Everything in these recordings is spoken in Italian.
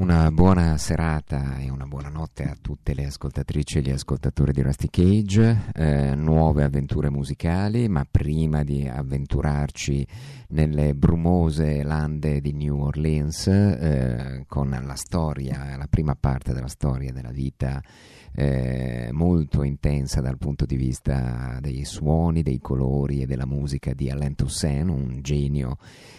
Una buona serata e una buona notte a tutte le ascoltatrici e gli ascoltatori di Rusty Cage, eh, nuove avventure musicali, ma prima di avventurarci nelle brumose lande di New Orleans eh, con la storia, la prima parte della storia della vita eh, molto intensa dal punto di vista dei suoni, dei colori e della musica di Alain Toussaint, un genio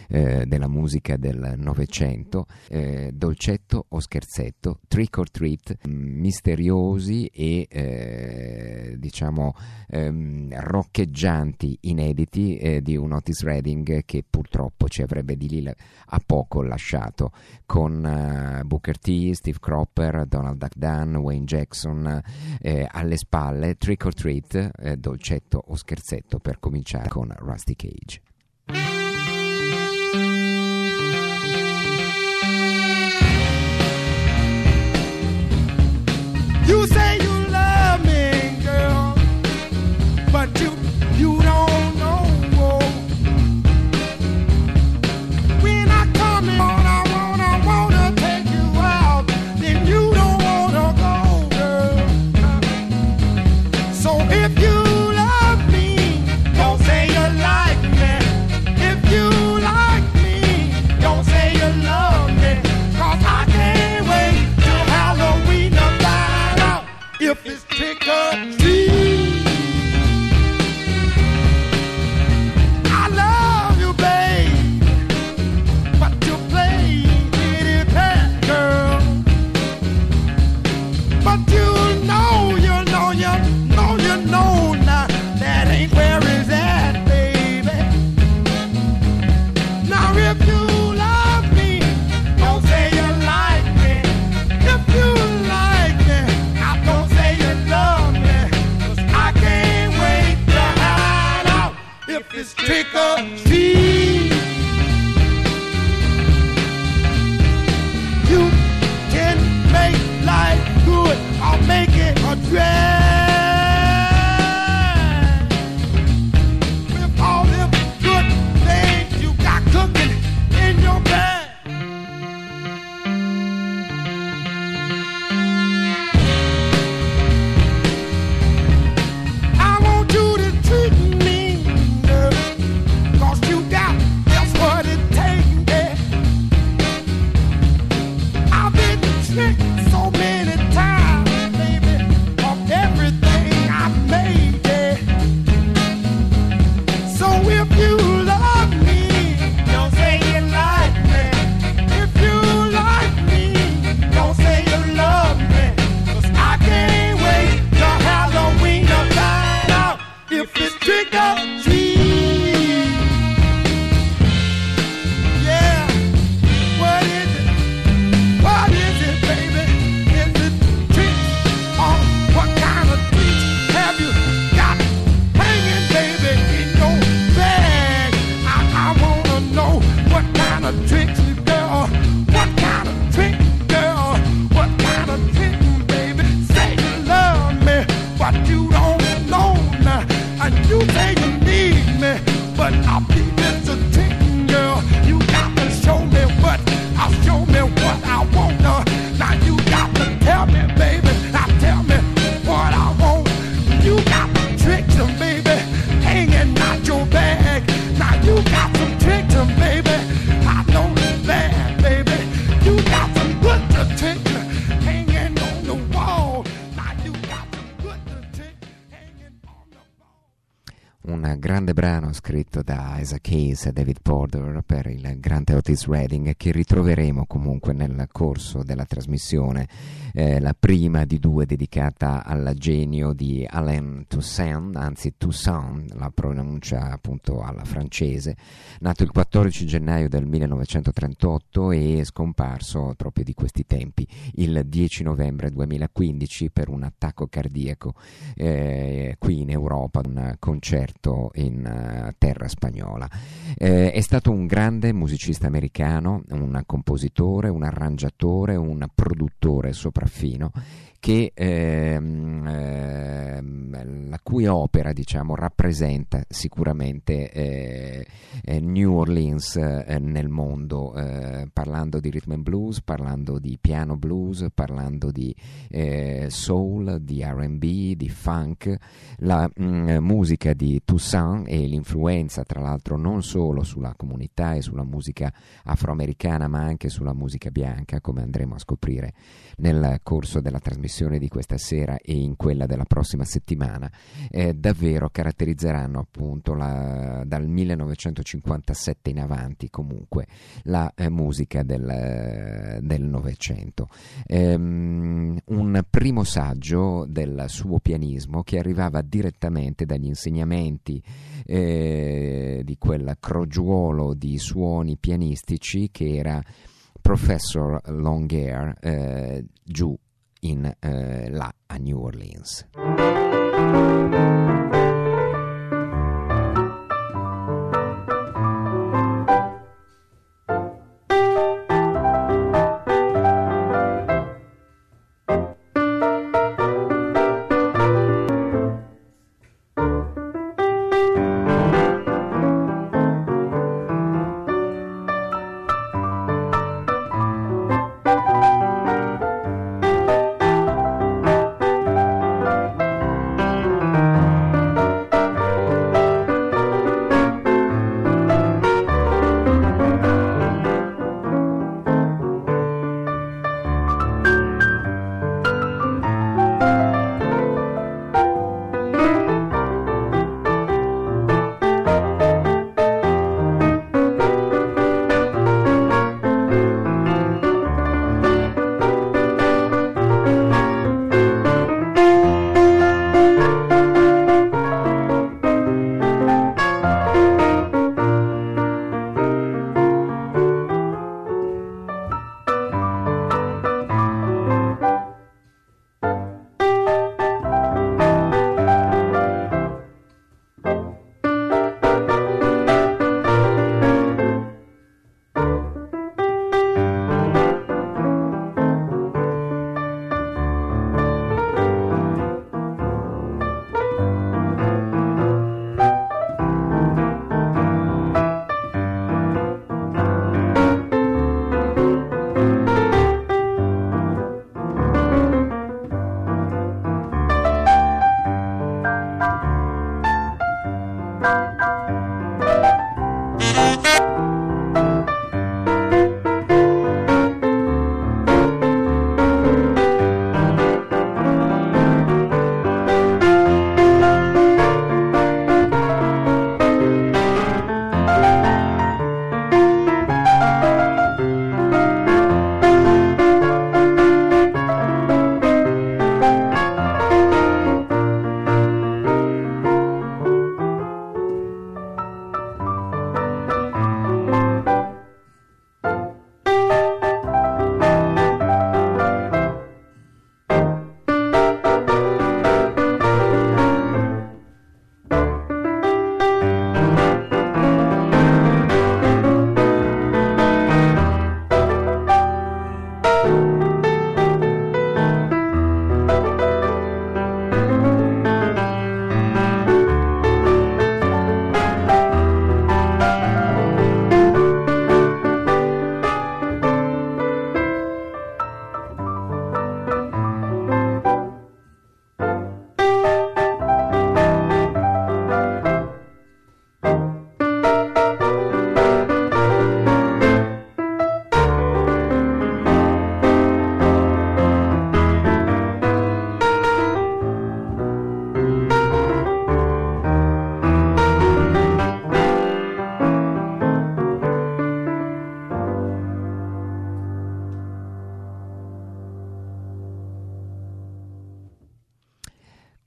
eh, della musica del Novecento, eh, dolcetto o scherzetto, trick or treat, mm, misteriosi e eh, diciamo ehm, roccheggianti inediti eh, di un Otis Redding che purtroppo ci avrebbe di lì a poco lasciato con uh, Booker T, Steve Cropper, Donald Duck Dunn, Wayne Jackson eh, alle spalle, trick or treat, eh, dolcetto o scherzetto per cominciare con Rusty Cage. You say Yeah. Isso, é David Otis Redding che ritroveremo comunque nel corso della trasmissione, eh, la prima di due dedicata al genio di Alain Toussaint, anzi Toussaint, la pronuncia appunto alla francese, nato il 14 gennaio del 1938 e scomparso proprio di questi tempi il 10 novembre 2015 per un attacco cardiaco eh, qui in Europa, un concerto in uh, terra spagnola. Eh, è stato un grande musicista americano, un compositore, un arrangiatore, un produttore sopraffino che, ehm, ehm, la cui opera diciamo, rappresenta sicuramente eh, eh, New Orleans eh, nel mondo, eh, parlando di rhythm and blues, parlando di piano blues, parlando di eh, soul, di RB, di funk, la mh, mm, musica di Toussaint e l'influenza tra l'altro non solo sulla comunità e sulla musica afroamericana ma anche sulla musica bianca come andremo a scoprire nel corso della trasmissione di questa sera e in quella della prossima settimana, eh, davvero caratterizzeranno appunto la, dal 1957 in avanti comunque la eh, musica del Novecento. Ehm, un primo saggio del suo pianismo che arrivava direttamente dagli insegnamenti eh, di quel crogiuolo di suoni pianistici che era Professor Longhair eh, giù in eh, là a New Orleans.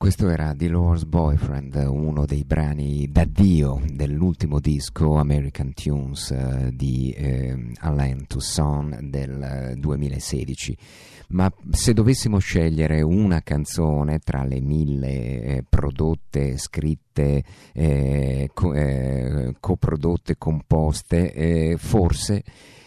Questo era Dolores Boyfriend, uno dei brani d'addio dell'ultimo disco American Tunes eh, di eh, Alain Toussaint del 2016. Ma se dovessimo scegliere una canzone tra le mille eh, prodotte, scritte, eh, co- eh, coprodotte, composte, eh, forse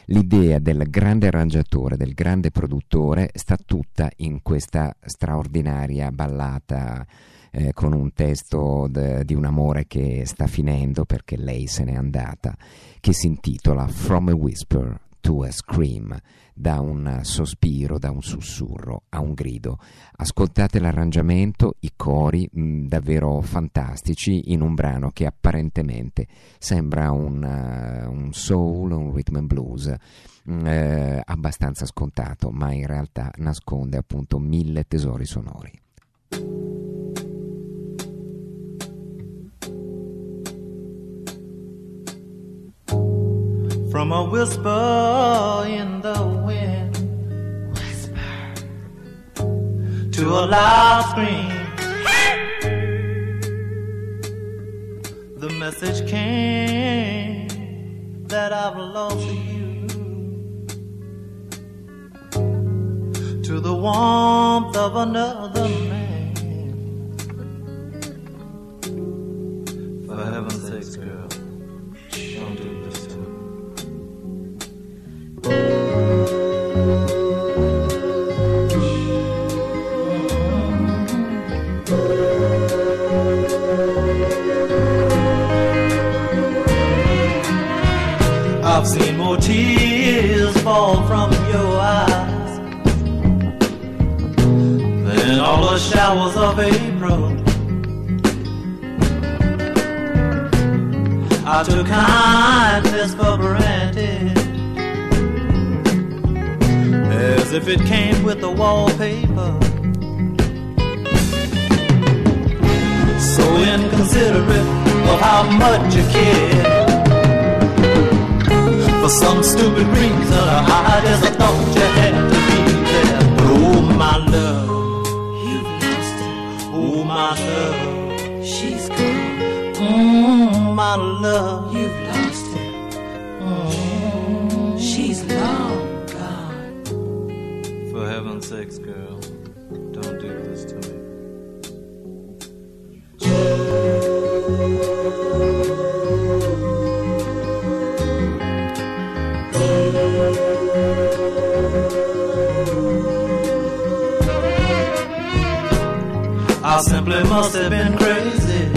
l'idea del grande arrangiatore, del grande produttore sta tutta in questa straordinaria ballata eh, con un testo de, di un amore che sta finendo perché lei se n'è andata, che si intitola From a Whisper to a Scream, da un sospiro, da un sussurro a un grido. Ascoltate l'arrangiamento, i cori mh, mm, davvero fantastici in un brano che apparentemente sembra un, uh, un soul, un rhythm and blues. Mm, eh, abbastanza scontato, ma in realtà nasconde appunto mille tesori sonori. From a whisper in the wind. Whisper to a loud scream. The message came that I've lost you. To the warmth of another man. For heaven's sake, girl. I've seen more tears fall from your eyes than all the showers of April. I took kindness for if it came with the wallpaper. So inconsiderate of how much you care. For some stupid reason, I just thought you had to be there. But oh my love, you've lost it. Oh my love, she's gone. Mm, my love, simply must have been crazy.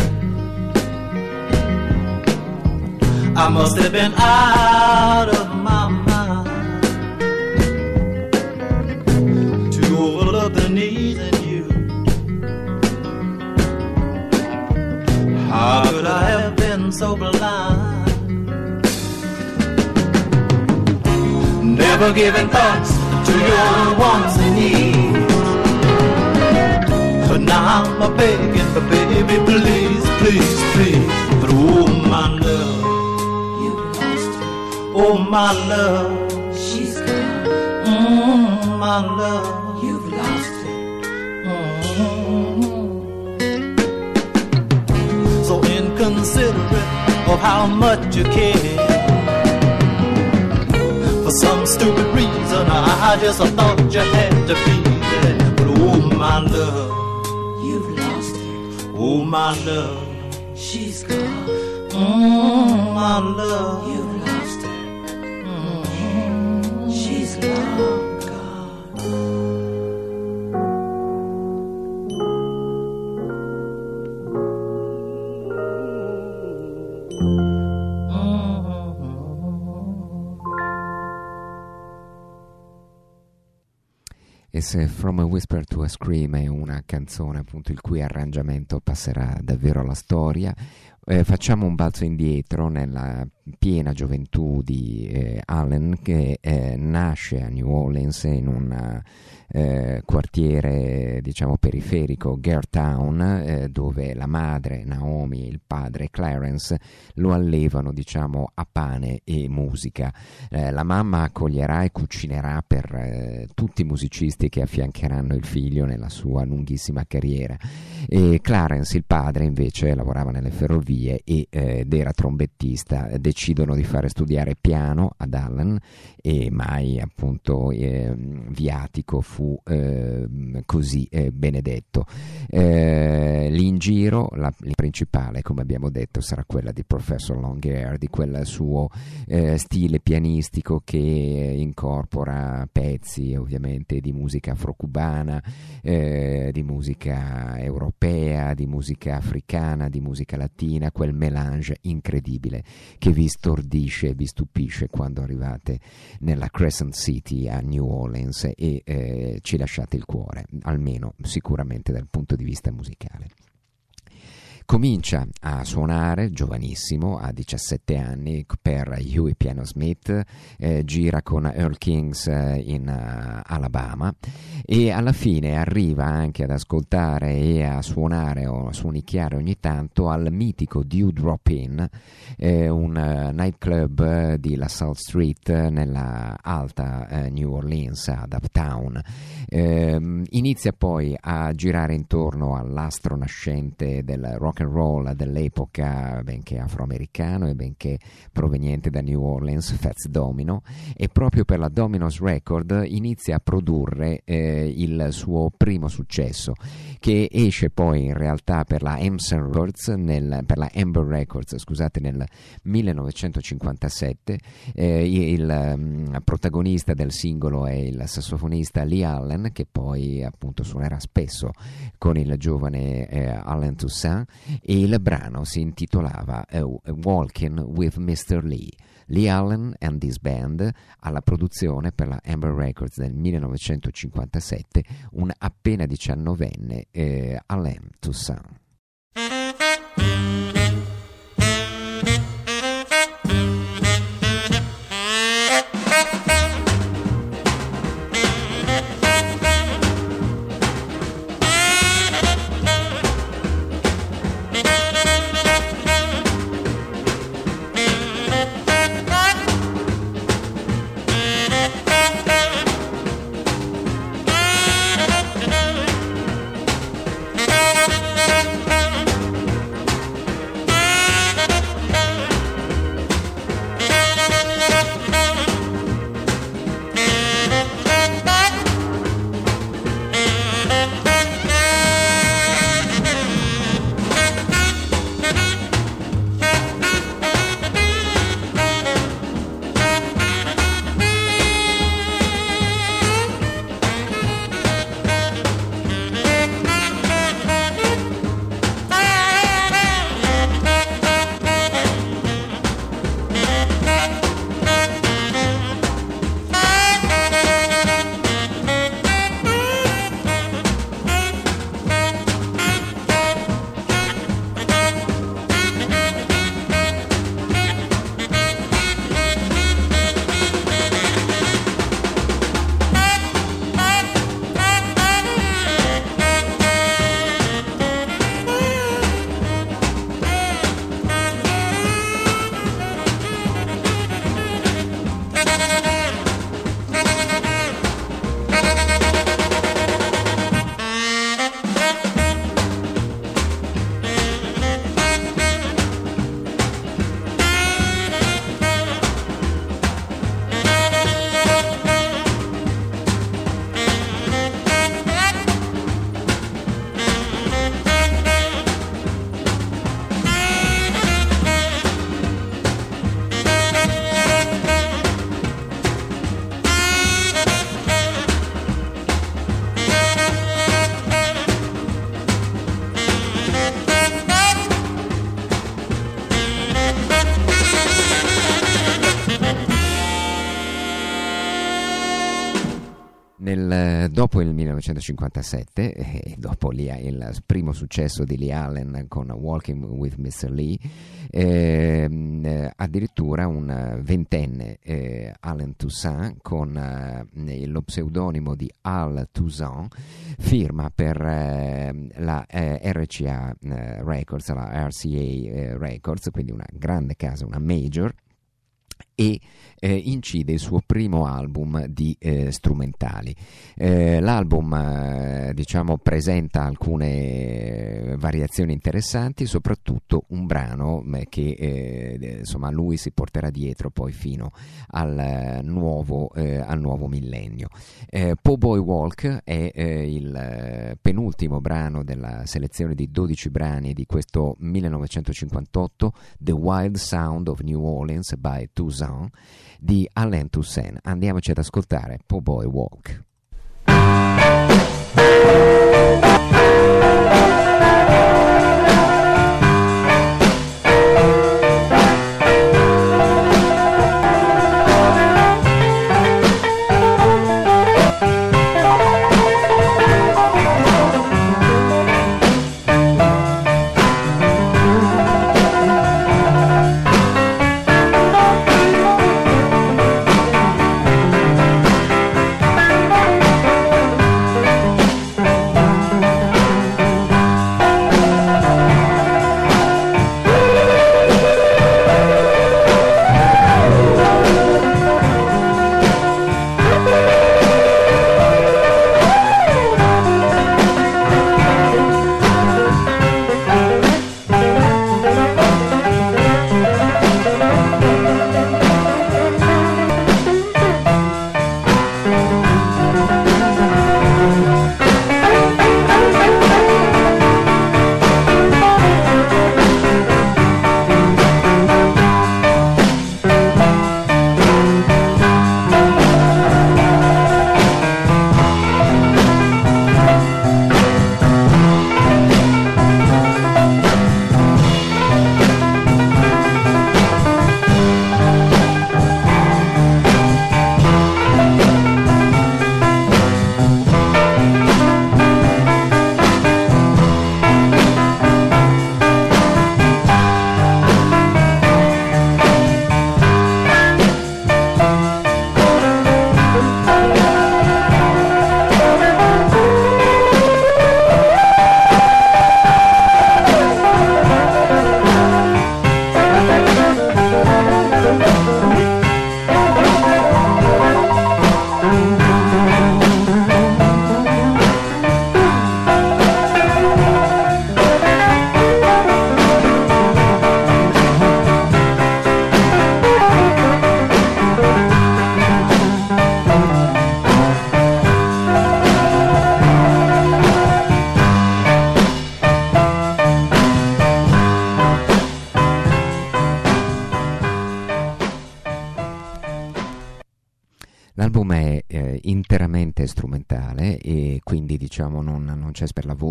I must have been out of my mind to overlook the needs in you. How could I have been so blind? Never giving thoughts to your wants and needs. But now I'm a begging for baby, please, please, please. But oh my love, you lost her. Oh my love, she's gone. Mm, my love, you've lost her. Mm. So inconsiderate of how much you care. For some stupid reason, I just thought you had to be there. But oh my love. You've lost her. Oh, my love. She's gone. Mm, my love. You've lost her. Mm, she's long gone. E se From a Whisper to a Scream è una canzone appunto il cui arrangiamento passerà davvero alla storia, eh, facciamo un balzo indietro nella piena gioventù di eh, Allen che eh, nasce a New Orleans in un eh, quartiere diciamo periferico, Gertown, eh, dove la madre Naomi e il padre Clarence lo allevano diciamo a pane e musica. Eh, la mamma accoglierà e cucinerà per tutti i musicisti che affiancheranno il figlio nella sua lunghissima carriera E Clarence, il padre, invece lavorava nelle ferrovie eh, ed era trombettista. Decidono di fare studiare piano ad Allen e mai appunto eh, viatico fu eh, così eh, benedetto. Eh, lì in giro la, la, principale, come abbiamo detto, sarà quella di Professor Longhair, di quel suo eh, stile pianistico che incorpora pezzi ovviamente di musica afrocubana, eh, di musica europea, di musica africana, di musica latina, quel melange incredibile che vi stordisce e vi stupisce quando arrivate nella Crescent City a New Orleans e eh, ci lasciate il cuore, almeno sicuramente dal punto di vista musicale. Comincia a suonare, giovanissimo, a 17 anni, per Huey Piano Smith, eh, gira con Earl Kings eh, in uh, Alabama e alla fine arriva anche ad ascoltare e a suonare o a suonicchiare ogni tanto al mitico Dewdrop Inn, eh, un uh, nightclub di La South Street nella alta New Orleans, ad Uptown. Ehm, inizia poi a girare intorno all'astro nascente del rock and roll dell'epoca, benché afroamericano e benché proveniente da New Orleans, Fats Domino, e proprio per la Domino's Record inizia a produrre eh, il suo primo successo, che esce poi in realtà per la Emerson Records, nel, Amber Records, scusate, nel 1957. Eh, il um, protagonista del singolo è il sassofonista Lee Allen, che poi appunto suonerà spesso con il giovane eh, Allen Toussaint e il brano si intitolava uh, Walking with Mr. Lee. Lee Allen and His Band alla produzione per la Amber Records del 1957 un appena diciannovenne eh, Alain Toussaint. 1957, e dopo il primo successo di Lee Allen con Walking with Mr. Lee, eh, addirittura un ventenne eh, Allen Toussaint con eh, lo pseudonimo di Al Toussaint firma per eh, la eh, RCA Records, la RCA Records, quindi una grande casa, una major e eh, incide il suo primo album di eh, strumentali. Eh, l'album eh, diciamo, presenta alcune variazioni interessanti, soprattutto un brano eh, che eh, insomma, lui si porterà dietro poi fino al nuovo, al nuovo millennio. Po Boy Walk è il penultimo brano della selezione di 12 brani di questo 1958, The Wild Sound of New Orleans by Toussaint di Alain Toussaint. Andiamoci ad ascoltare Po Boy Walk. Sanchez per la voce,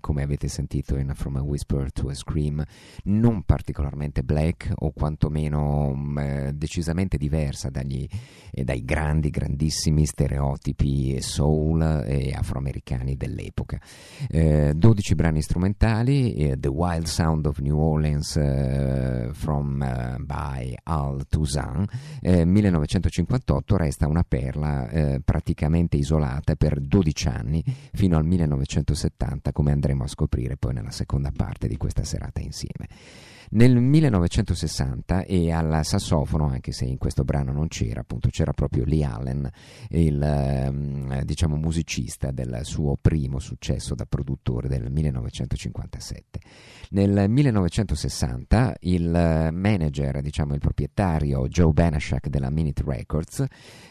come avete sentito in From a Whisper to a Scream, non particolarmente black o quantomeno mh, mm, eh, decisamente diversa dagli, eh, dai grandi, grandissimi stereotipi soul e afroamericani dell'epoca. Eh, 12 brani strumentali, eh, The Wild Sound of New Orleans eh, from, uh, by Al Toussaint, 1958 resta una perla praticamente isolata per 12 anni fino al 1960 1970, come andremo a scoprire poi nella seconda parte di questa serata insieme. Nel 1960 e al sassofono, anche se in questo brano non c'era, appunto c'era proprio Lee Allen, il ehm, diciamo, musicista del suo primo successo da produttore del 1957. Nel 1960 il manager, diciamo il proprietario Joe Banashak della Minute Records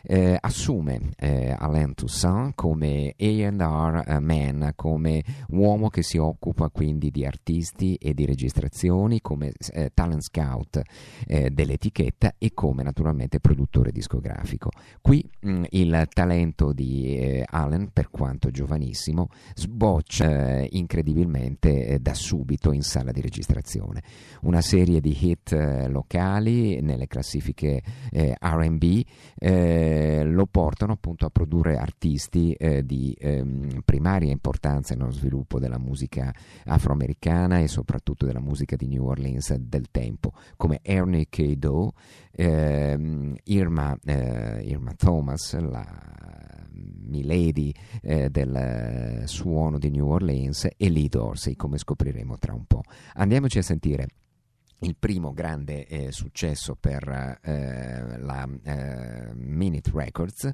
eh, assume eh, Alain Toussaint come A&R man, come uomo che si occupa quindi di artisti e di registrazioni, come eh, talent scout eh, dell'etichetta e come naturalmente produttore discografico. Qui mh, mm, il talento di eh, Allen, per quanto giovanissimo, sboccia eh, incredibilmente da subito in sala di registrazione. Una serie di hit eh, locali nelle classifiche eh, RB eh, lo portano appunto a produrre artisti eh, di ehm, primaria importanza nello sviluppo della musica afroamericana e soprattutto della musica di New Orleans del tempo, come Ernie K. Doe, ehm, Irma, eh, Irma Thomas, la Milady eh, del suono di New Orleans e Lee Dorsey, come scopriremo tra un po'. Andiamoci a sentire il primo grande eh, successo per eh, la eh, Minute Records,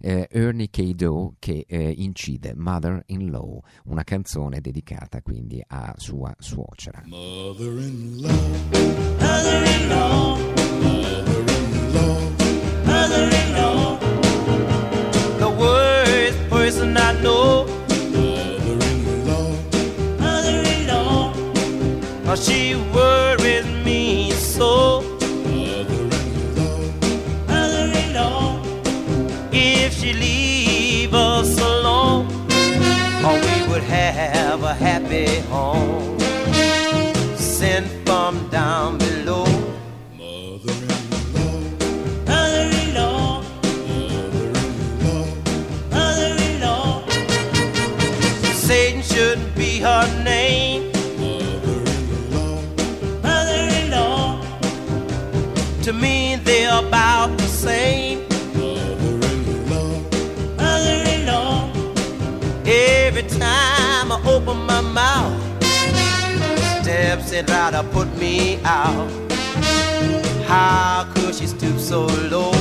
eh, Ernie K. Doe che eh, incide Mother in Law, una canzone dedicata quindi a sua suocera. Mother-in-law, Mother-in-law, mother-in-law, mother-in-law, the worst person I know. mother-in-law, Mother-in-law, she worries right to put me out. How could she stoop so low?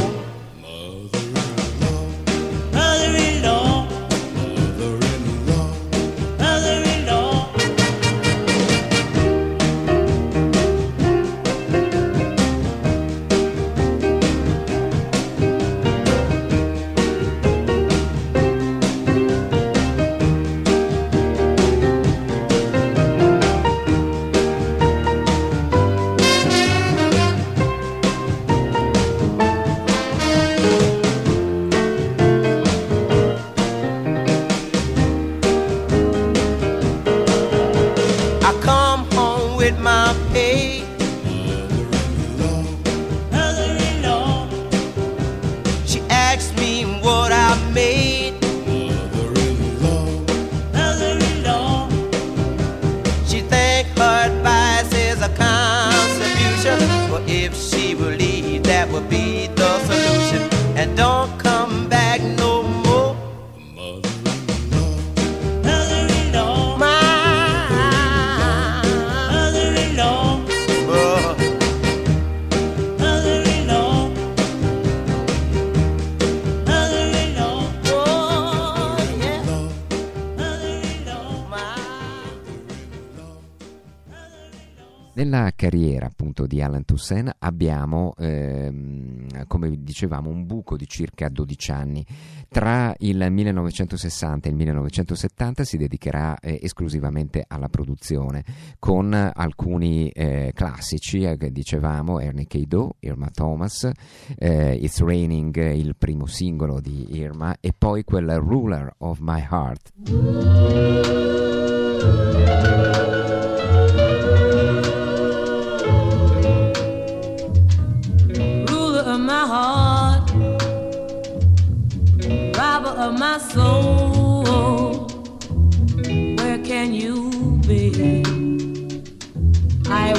Nella carriera appunto di Alan Toussaint abbiamo, ehm, come dicevamo, un buco di circa 12 anni. Tra il 1960 e il 1970 si dedicherà eh, esclusivamente alla produzione con alcuni eh, classici, eh, dicevamo, Ernie K. Irma Thomas, eh, It's Raining, il primo singolo di Irma, e poi quel Ruler of My Heart.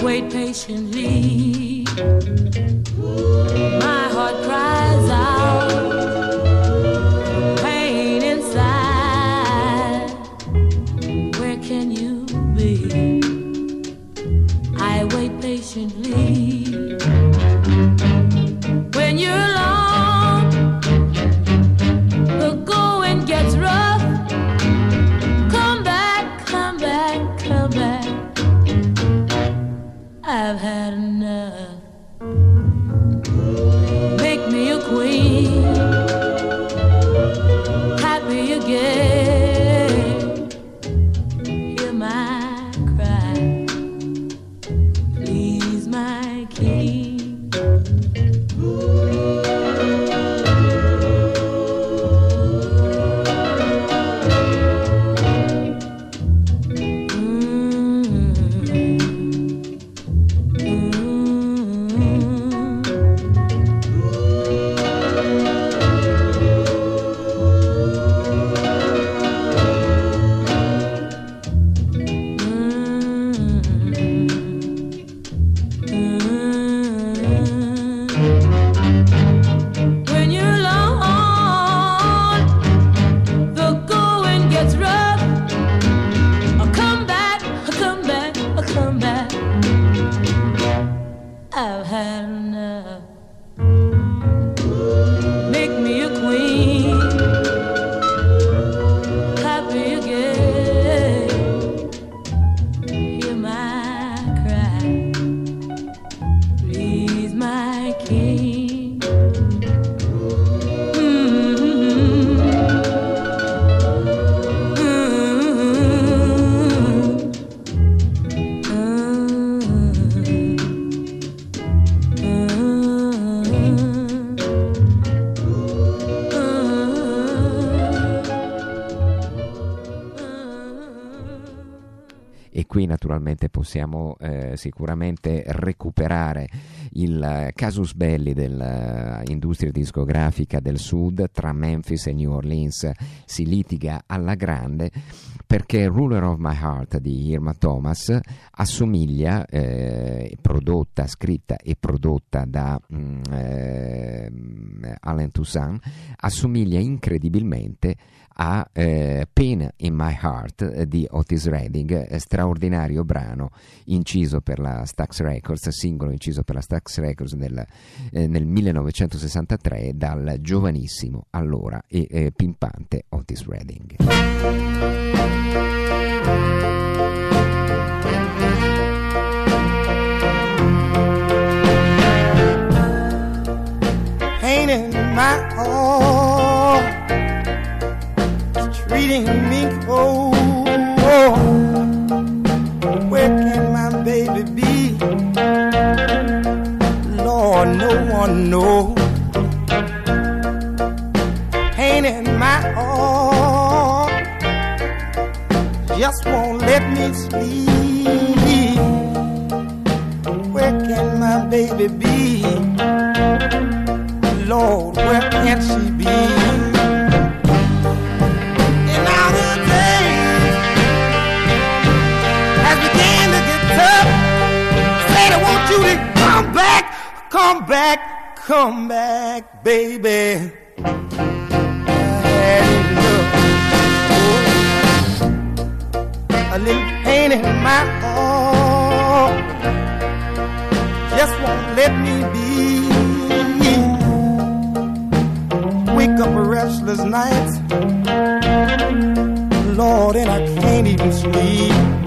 Wait patiently. My heart cries out, Possiamo eh, sicuramente recuperare il casus belli dell'industria discografica del sud tra Memphis e New Orleans. Si litiga alla grande perché Ruler of My Heart di Irma Thomas assomiglia, eh, prodotta, scritta e prodotta da mm, eh, Alan Toussaint, assomiglia incredibilmente a eh, Pain in My Heart eh, di Otis Redding, eh, straordinario brano inciso per la Stax Records, singolo inciso per la Stax Records nel, eh, nel 1963 dal giovanissimo allora e eh, pimpante Otis Redding. pain in my me cold. Where can my baby be? Lord, no one knows. Pain in my heart just won't let me sleep. Where can my baby be? Lord, where can she be? Come back, come back, baby. A little pain in my heart just won't let me be. Wake up a restless nights, Lord, and I can't even sleep.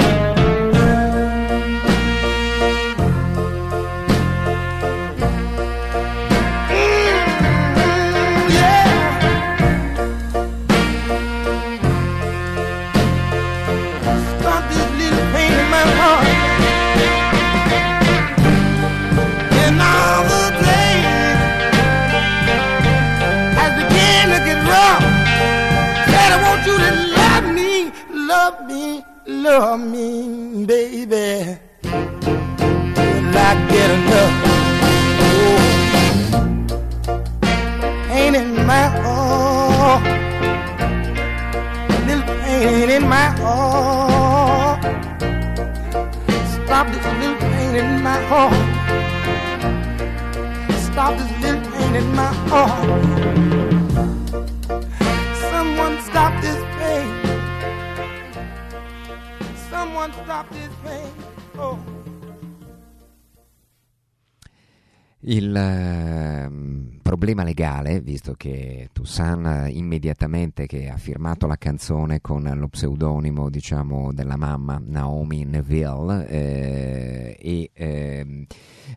Il ehm, problema legale, visto che Toussaint eh, immediatamente che ha firmato la canzone con lo pseudonimo diciamo della mamma Naomi Neville eh, e ehm,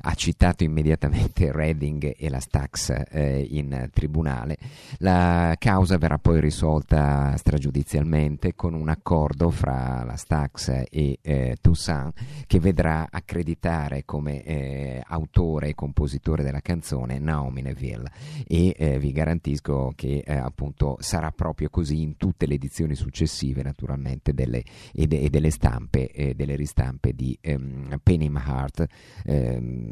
ha citato immediatamente Redding e la Stax eh, in tribunale, la causa verrà poi risolta stragiudizialmente con un accordo fra la Stax e eh, Toussaint che vedrà accreditare come eh, autore e compositore della canzone Naomi Neville. E eh, vi garantisco che eh, appunto sarà proprio così in tutte le edizioni successive naturalmente delle, e, de- e delle stampe e delle ristampe di ehm, My Heart ehm,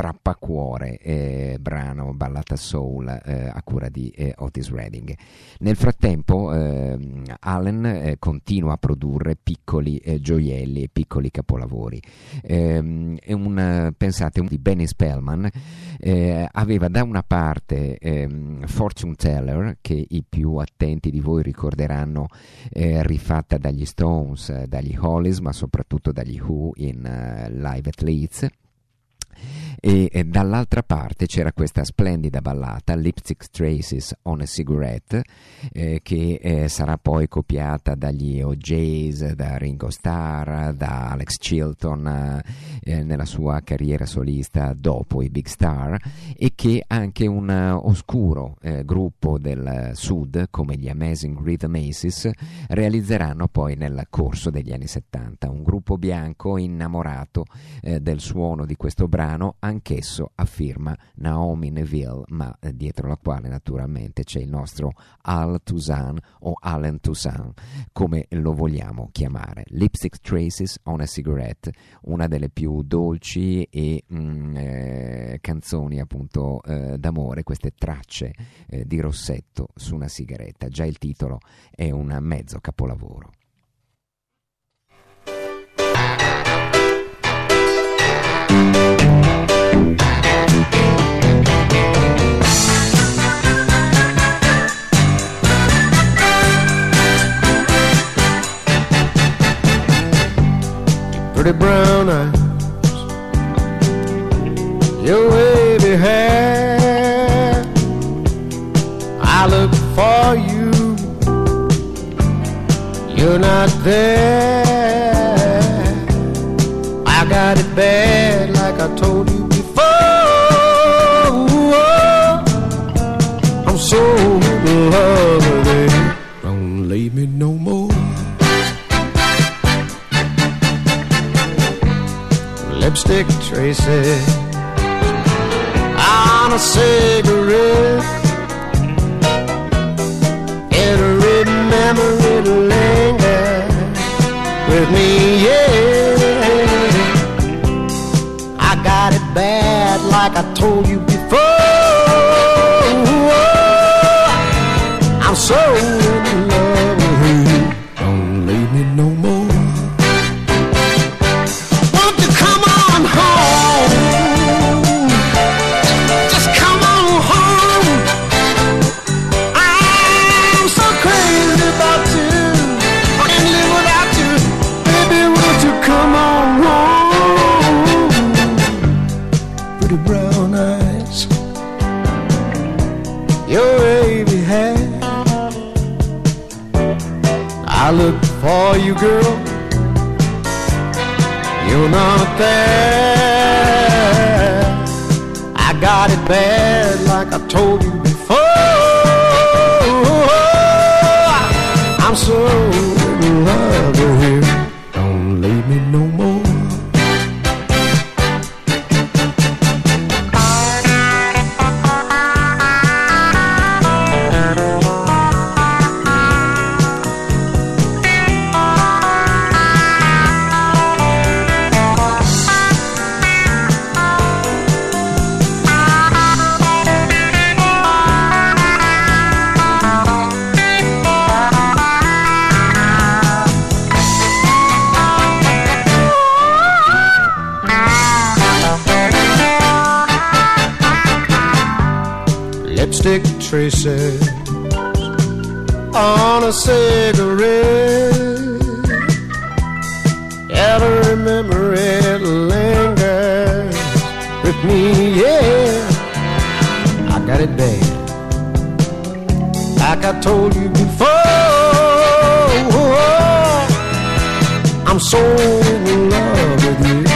Strappacuore, eh, brano ballata soul eh, a cura di eh, Otis Redding. Nel frattempo ehm, Allen eh, continua a produrre piccoli eh, gioielli e piccoli capolavori. Ehm, un, pensate, un di Benny Spellman eh, aveva da una parte ehm, Fortune Teller, che i più attenti di voi ricorderanno rifatta dagli Stones, dagli Hollies, ma soprattutto dagli Who in eh, Live at Leeds e, e dall'altra parte c'era questa splendida ballata Lipstick Traces on a Cigarette eh, che eh, sarà poi copiata dagli OJs, da Ringo Starr, da Alex Chilton eh, nella sua carriera solista dopo i Big Star e che anche un uh, oscuro eh, gruppo del sud come gli Amazing Rhythm Aces realizzeranno poi nel corso degli anni 70. Un gruppo bianco innamorato eh, del suono di questo brano, anch'esso a firma Naomi Neville, ma eh, dietro la quale naturalmente c'è il nostro Al Toussaint o Allen Toussaint, come lo vogliamo chiamare. Lipstick Traces on a Cigarette, una delle più dolci e mm, eh, canzoni appunto eh, d'amore, queste tracce eh, di rossetto su una sigaretta. Già il titolo è un mezzo capolavoro. Pretty brown eyes, your wavy hair. I look for you, you're not there. I got it bad, like I told you before. I'm so in love lipstick traces on a cigarette. Every memory lingers with me, yeah. I got it bad, like I told you before. I got it bad, like I told you lipstick traces on a cigarette. Every memory lingers with me, yeah. I got it bad, like I told you before. I'm so in love with you.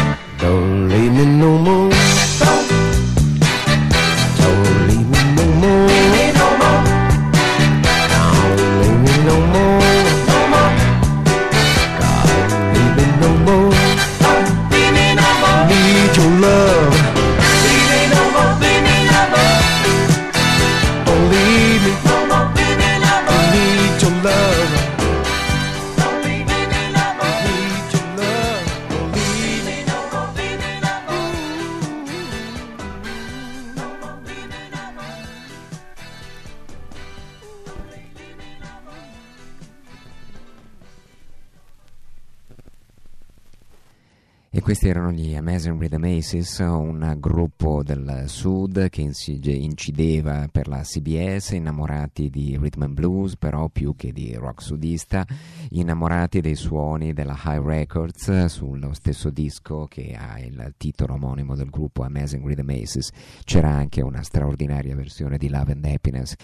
Amazing Rhythm Aces, un gruppo del sud che incide- incideva per la CBS, innamorati di rhythm and blues, però più che di rock sudista, innamorati dei suoni della High Records sullo stesso disco che ha il titolo omonimo del gruppo Amazing Rhythm Aces. C'era anche una straordinaria versione di Love and Happiness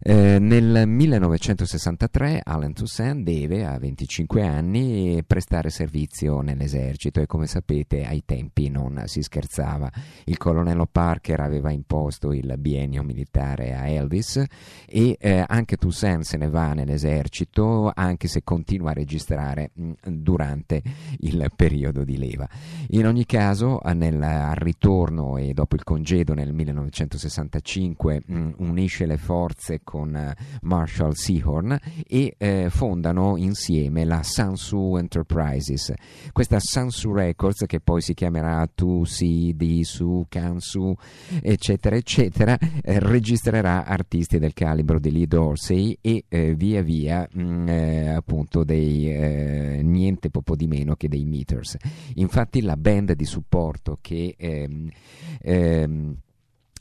Eh, nel 1963 Alan Toussaint deve, a 25 anni, prestare servizio nell'esercito e come sapete ai tempi non si scherzava. Il colonnello Parker aveva imposto il biennio militare a Elvis e eh, anche Toussaint se ne va nell'esercito anche se continua a registrare mh, durante il periodo di leva. In ogni caso nel, al ritorno e dopo il congedo nel 1965 mh, unisce le forze con eh, Marshall Seahorn e eh, fondano insieme la Sansu Enterprises. Questa Sansu Records, che poi si chiamerà Tu, Si, Di, Su, Kansu, eccetera, eccetera, eh, registrerà artisti del calibro di Lee Dorsey e eh, via via mh, eh, appunto dei eh, niente poco di meno che dei Meters. Infatti la band di supporto che ehm, ehm,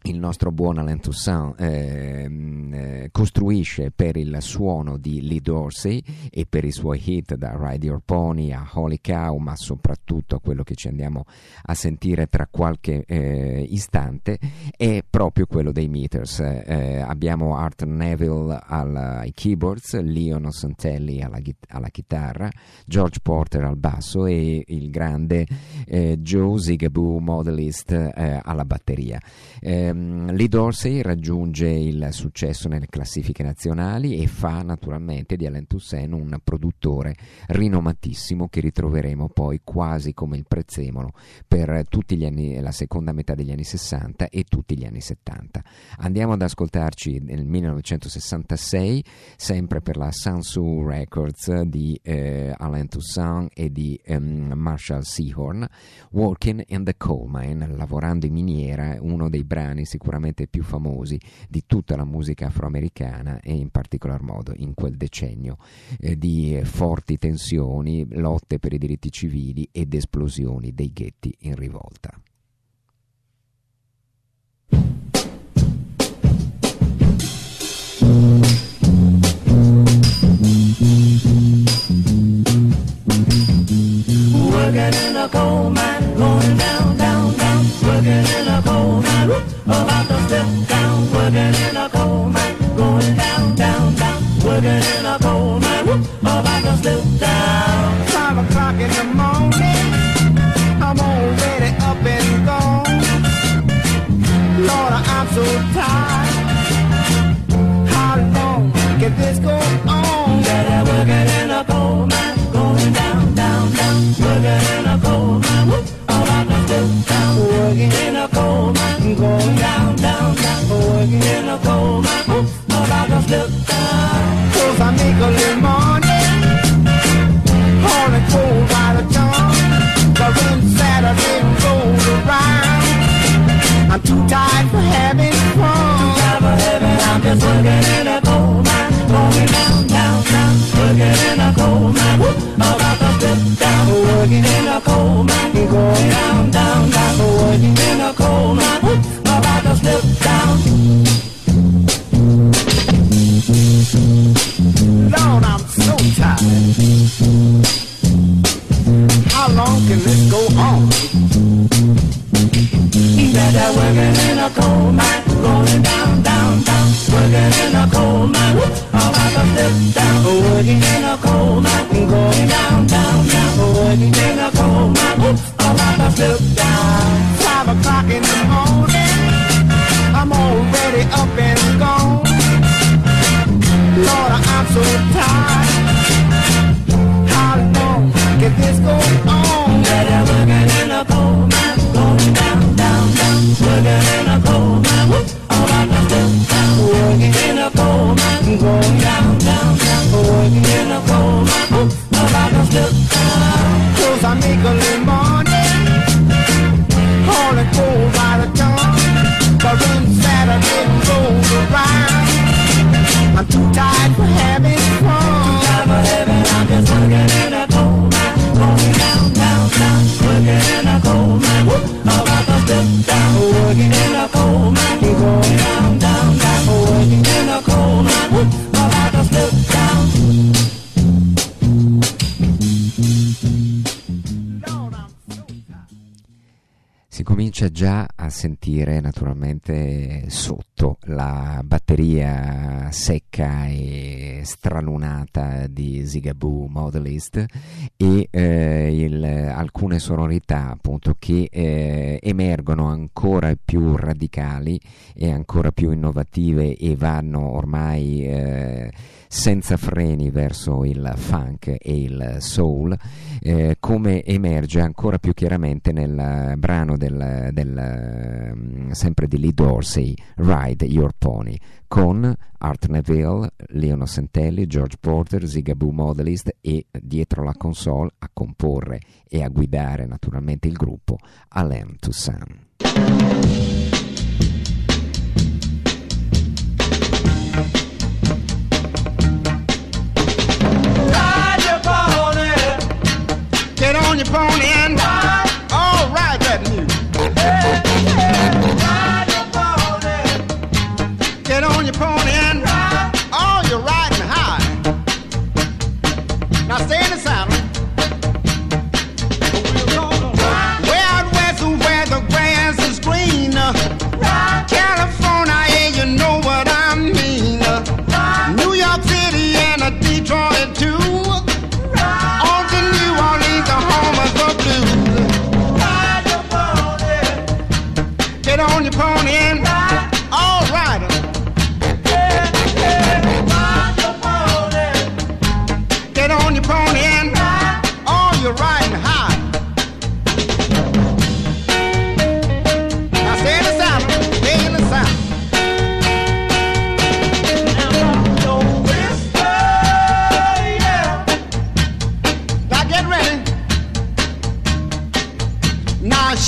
il nostro buon Alain Toussaint ehm, eh, costruisce per il suono di Lee Dorsey e per i suoi hit da Ride Your Pony a Holy Cow, ma soprattutto a quello che ci andiamo a sentire tra qualche eh, istante, è proprio quello dei Meters. Eh, abbiamo Art Neville alla, ai keyboards, Leon Santelli alla, alla, chitarra, George Porter al basso e il grande eh, Joe Zigaboo Modelist eh, alla batteria. Eh, ehm, Lee Dorsey raggiunge il successo nelle classifiche nazionali e fa naturalmente di Alain Toussaint un produttore rinomatissimo che ritroveremo poi quasi come il prezzemolo per anni, la seconda metà degli anni 60 e tutti gli anni 70. Andiamo ad ascoltarci nel 1966, sempre per la Sansu Records di eh, Alain Toussaint e di um, Marshall Seahorn, Walking in the Coal Mine, lavorando in miniera, uno dei brani sicuramente più famosi di tutta la musica afroamericana e in particolar modo in quel decennio eh, di forti tensioni, lotte per i diritti civili ed esplosioni dei ghetti in rivolta. Working in a coal mine, going down, down, down. Working in a coal mine, about to step down. Working in a coal mine, going down, down, down. Working in a coal mine, about to step down. Five o'clock in the morning, I'm already up and gone. Lord, I'm so tired. How long can this go on? I'm just working in a sentire naturalmente sotto la batteria secca e stralunata di Zigaboo Modelist e eh, il, alcune sonorità appunto che eh, emergono ancora più radicali e ancora più innovative e vanno ormai eh, senza freni verso il funk e il soul, eh, come emerge ancora più chiaramente nel brano del, del, mm, sempre di Lee Dorsey, Ride Your Pony, con Art Neville, Leono Santelli, George Porter, Zigaboo Modelist e dietro la console a comporre e a guidare naturalmente il gruppo Alain Toussaint. Get on your pony and ride. All right, that music. Ride your pony. Get on your pony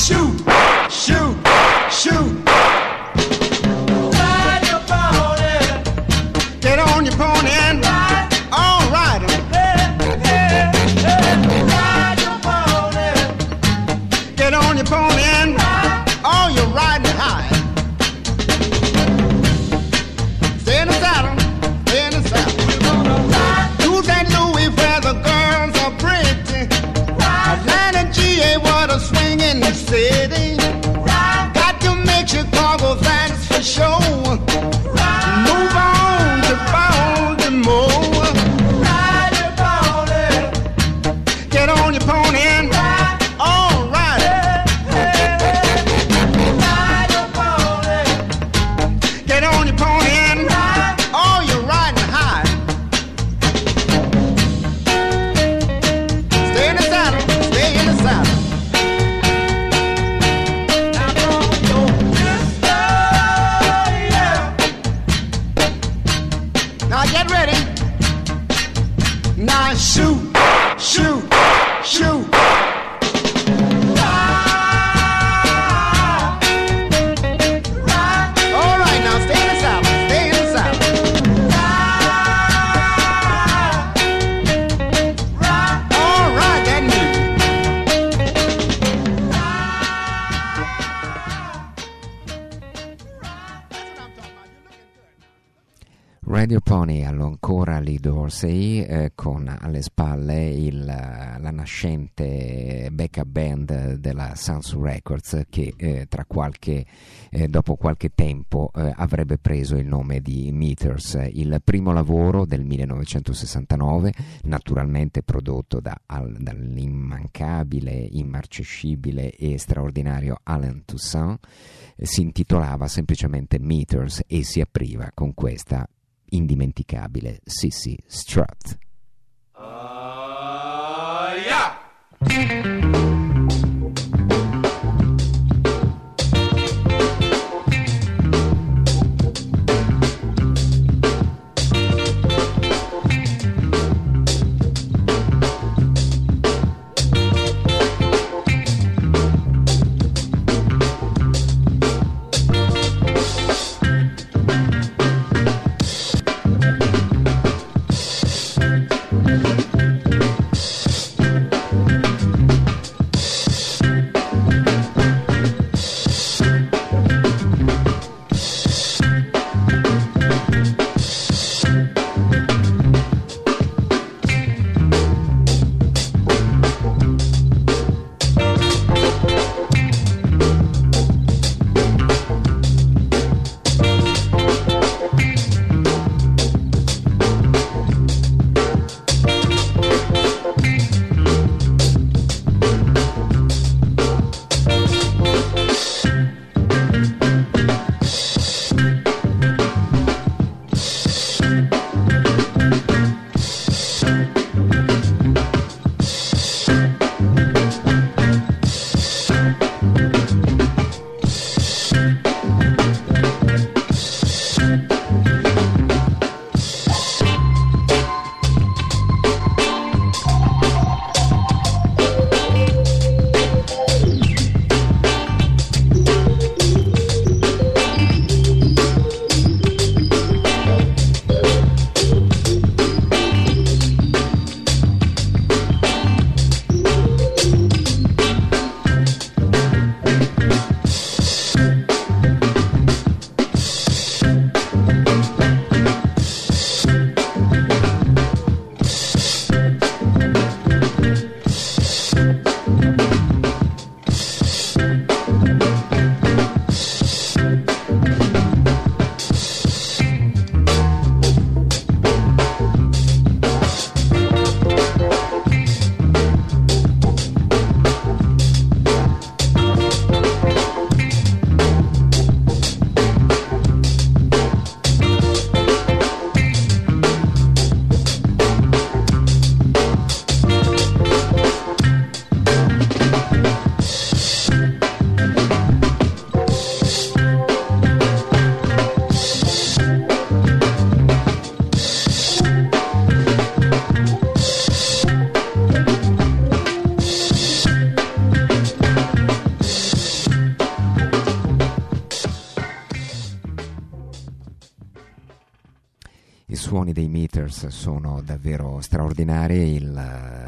shoot, nascente backup band della Sans Records che eh, qualche, eh, dopo qualche tempo eh, avrebbe preso il nome di Meters, il primo lavoro del 1969 naturalmente prodotto da, al, dall'immancabile, immarcescibile e straordinario Alan Toussaint eh, si intitolava semplicemente Meters e si apriva con questa indimenticabile Sissy Strut. thank you. Sono davvero straordinari, il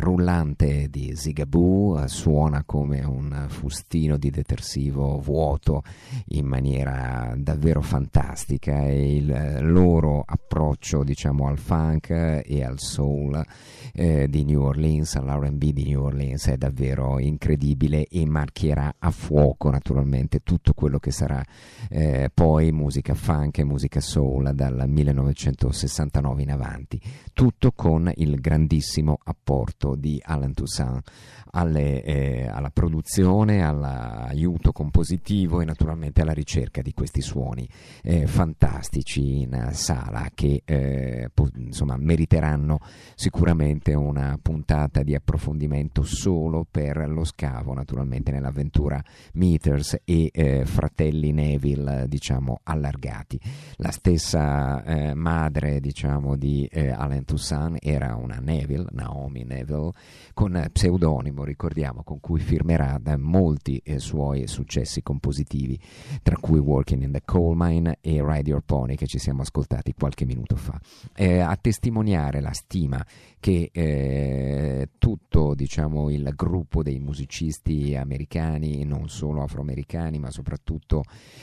rullante di Zigaboo eh, suona come un fustino di detersivo vuoto in maniera davvero fantastica. E il eh, loro approccio diciamo al funk e al soul eh, di New Orleans, all'R&B di New Orleans è davvero incredibile e marchierà a fuoco naturalmente tutto quello che sarà eh, poi musica funk e musica soul dal 1969 in avanti, tutto con il grandissimo apporto di Alan Toussaint alle, eh, alla produzione, all'aiuto compositivo e naturalmente alla ricerca di questi suoni eh, fantastici in sala che eh, po- insomma meriteranno sicuramente una puntata di approfondimento solo per lo scavo naturalmente nell'avventura Meters e eh, fratelli Neville diciamo allargati. La stessa eh, madre diciamo di eh, Alan Toussaint era una Neville Naomi Neville con pseudonimo ricordiamo con cui firmerà da molti eh, suoi successi compositivi tra cui Working in the Coal Mine e Ride Your Pony che ci siamo ascoltati qualche minuto fa. Eh, a testimoniare la stima che eh, tutto diciamo, il gruppo dei musicisti americani, non solo afroamericani, ma soprattutto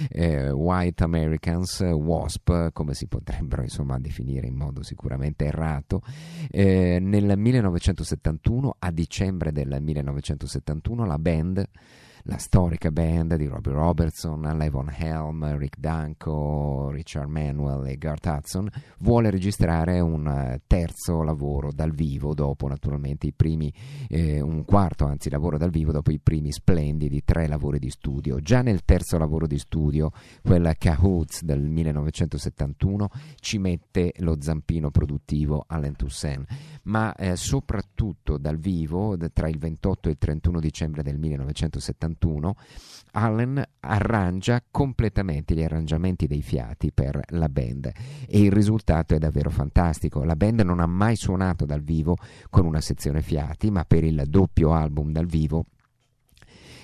eh, white Americans, WASP, come si potrebbero insomma, definire in modo sicuramente errato, eh, nel 1971, a dicembre del 1971, la band la storica band di Robbie Robertson, Levon Helm, Rick Danko, Richard Manuel e Garth Hudson, vuole registrare un eh, terzo lavoro dal vivo dopo naturalmente i primi, eh, un quarto anzi lavoro dal vivo dopo i primi splendidi tre lavori di studio. Già nel terzo lavoro di studio, quella Cahoots del 1971, ci mette lo zampino produttivo Allen Toussaint, ma eh, soprattutto dal vivo tra il 28 e il 31 dicembre del 1971 1981 Allen arrangia completamente gli arrangiamenti dei fiati per la band e il risultato è davvero fantastico. La band non ha mai suonato dal vivo con una sezione fiati, ma per il doppio album dal vivo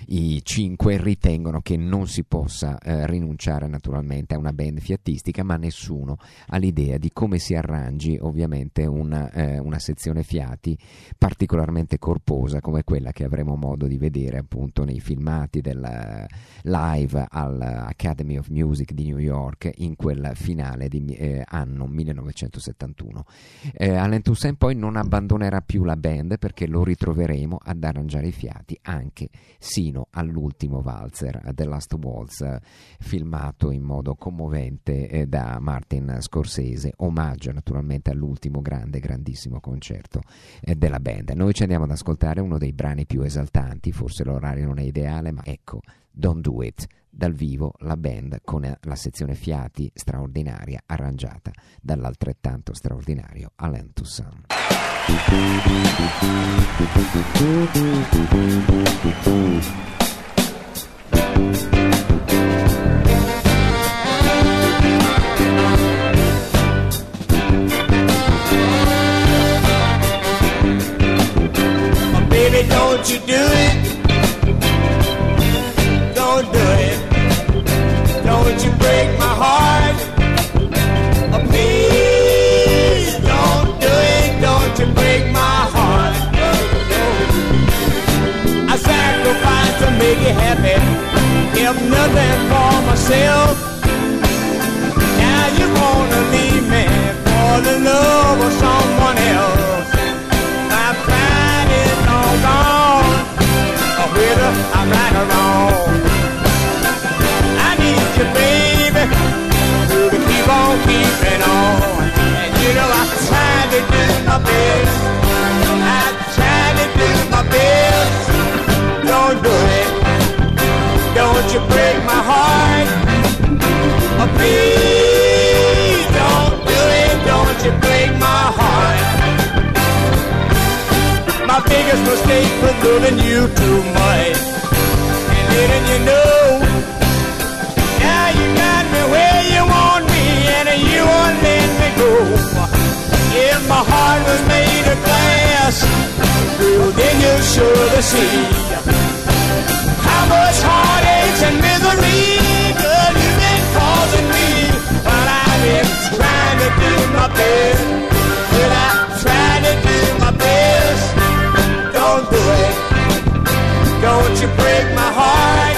i cinque ritengono che non si possa eh, rinunciare naturalmente a una band fiattistica, ma nessuno ha l'idea di come si arrangi ovviamente una, eh, una sezione fiati particolarmente corposa come quella che avremo modo di vedere appunto nei filmati del live all'Academy of Music di New York in quel finale di eh, anno 1971. Eh, Allen Toussaint poi non abbandonerà più la band perché lo ritroveremo ad arrangiare i fiati anche sino fino all'ultimo valzer, The Last Waltz, filmato in modo commovente eh, da Martin Scorsese, omaggio naturalmente all'ultimo grande, grandissimo concerto eh, della band. Noi ci andiamo ad ascoltare uno dei brani più esaltanti, forse l'orario non è ideale, ma ecco, Don't Do It, dal vivo la band con la sezione fiati straordinaria arrangiata dall'altrettanto straordinario Alain Toussaint. Baby, don't you do it. Make you happy. If nothing for myself. Please don't do it. Don't you break my heart. My biggest mistake was loving you too much letting you know. Now you got me where you want me and you won't let me go. If my heart was made of glass, then you should have seen how much heartaches and misery I try to do my best, don't do it. Don't you break my heart.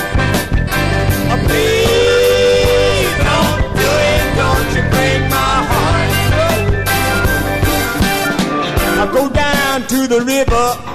Oh, please don't do it. Don't you break my heart. I go down to the river.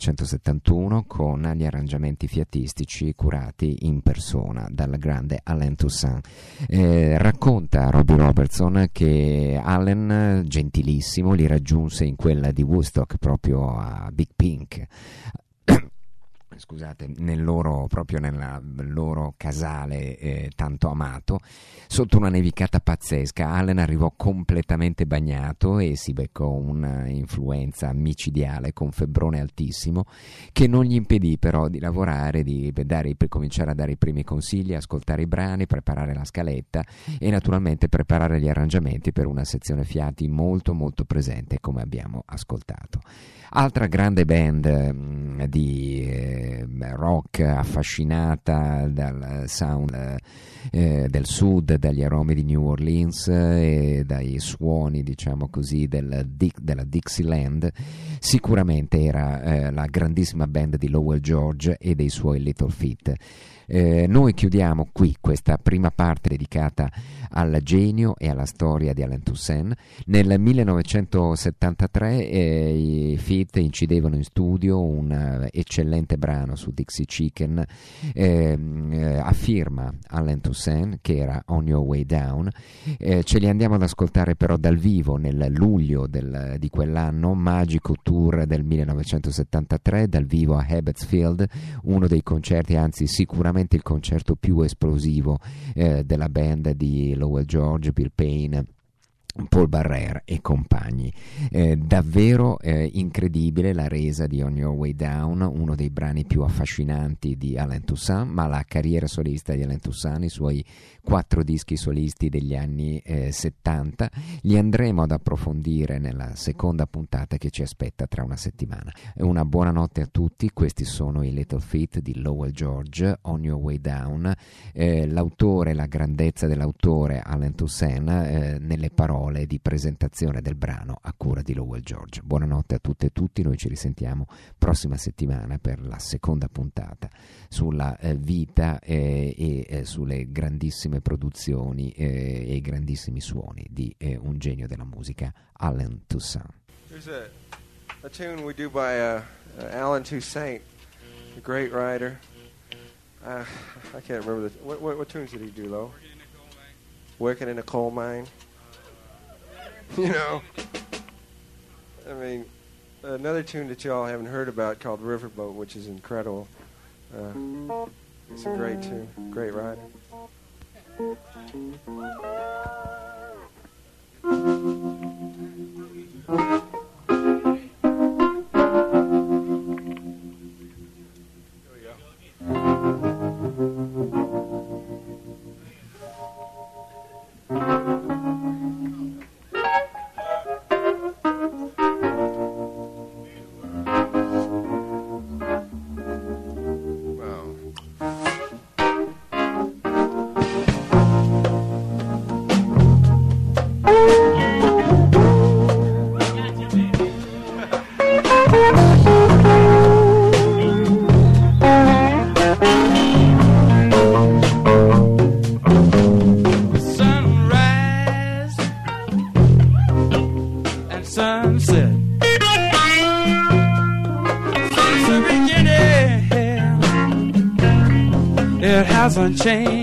1971 con gli arrangiamenti fiatistici curati in persona dal grande Alain Toussaint. Eh, racconta Robbie Robertson che Allen, gentilissimo, li raggiunse in quella di Woodstock proprio a Big Pink scusate, nel loro, proprio nel loro casale eh, tanto amato, sotto una nevicata pazzesca. Allen arrivò completamente bagnato e si beccò un'influenza micidiale con febbrone altissimo che non gli impedì però di lavorare, di dare, cominciare a dare i primi consigli, ascoltare i brani, preparare la scaletta e naturalmente preparare gli arrangiamenti per una sezione fiati molto molto presente come abbiamo ascoltato. Altra grande band mh, di eh, rock affascinata dal sound eh, del sud, dagli aromi di New Orleans eh, e dai suoni, diciamo così, del, della Dixieland, sicuramente era eh, la grandissima band di Lowell George e dei suoi Little Feat. Eh, noi chiudiamo qui questa prima parte dedicata al genio e alla storia di Alain Toussaint. Nel 1973 eh, i Feat incidevano in studio un uh, eccellente brano su Dixie Chicken ehm, eh, a firma Alain Toussaint che era On Your Way Down. Eh, ce li andiamo ad ascoltare però dal vivo nel luglio del, di quell'anno, magico tour del 1973, dal vivo a Abbotsfield, uno dei concerti, anzi sicuramente il concerto più esplosivo eh, della band di Lowell George, Bill Payne. Paul Barrère e compagni. Eh, davvero eh, incredibile la resa di On Your Way Down, uno dei brani più affascinanti di Alain Toussaint, ma la carriera solista di Alain Toussaint, i suoi quattro dischi solisti degli anni eh, 70, li andremo ad approfondire nella seconda puntata che ci aspetta tra una settimana. Una buona notte a tutti, questi sono i Little Feet di Lowell George, On Your Way Down, eh, l'autore, la grandezza dell'autore Alain Toussaint eh, nelle parole di presentazione del brano a cura di Lowell George. Buonanotte a tutte e tutti, noi ci risentiamo prossima settimana per la seconda puntata sulla eh, vita eh, e eh, sulle grandissime produzioni eh, e i grandissimi suoni di eh, un genio della musica, Alan Toussaint. There's a, a tune we do by uh, uh, Alan Toussaint, a great writer, Uh, I can't remember the what, what, what tunes did he do, Lo? Working in a coal mine. You know, I mean, another tune that y'all haven't heard about called Riverboat, which is incredible. Uh, it's a great tune, great rider. Wow. haven't changed.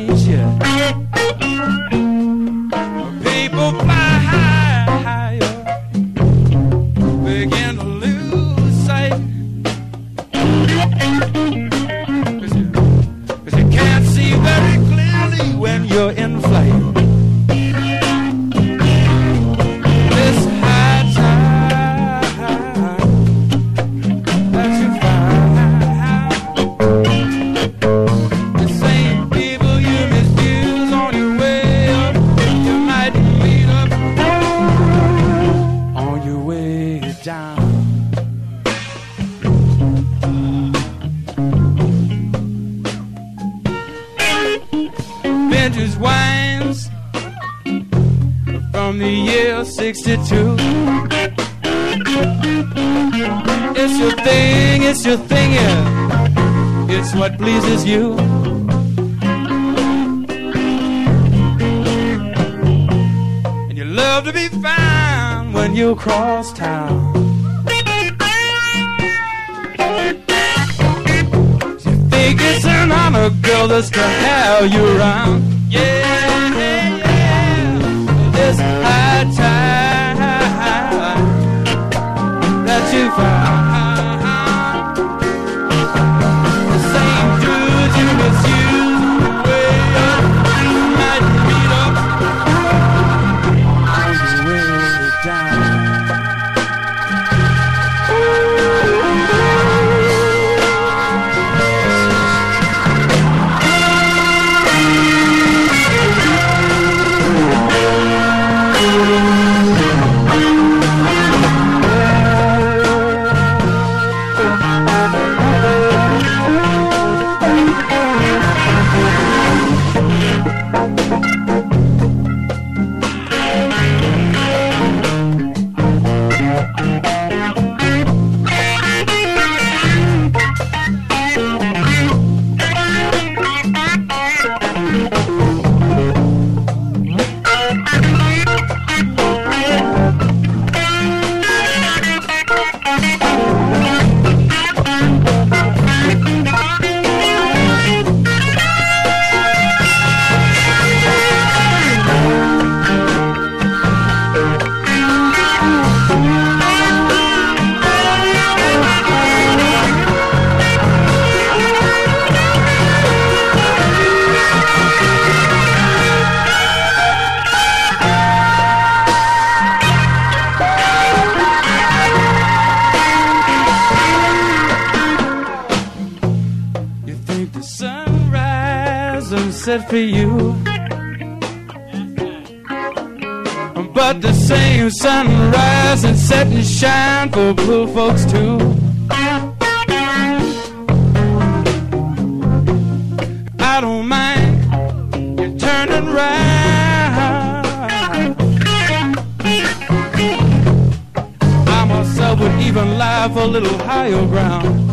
Love to be found when you cross town. You think it's an honor, girl, just to have you around. Yeah, yeah, yeah. This high tide that you found. For you. But the same sunrise and set and shine for blue folks too. I don't mind you turning round. I myself would even lie for a little higher ground.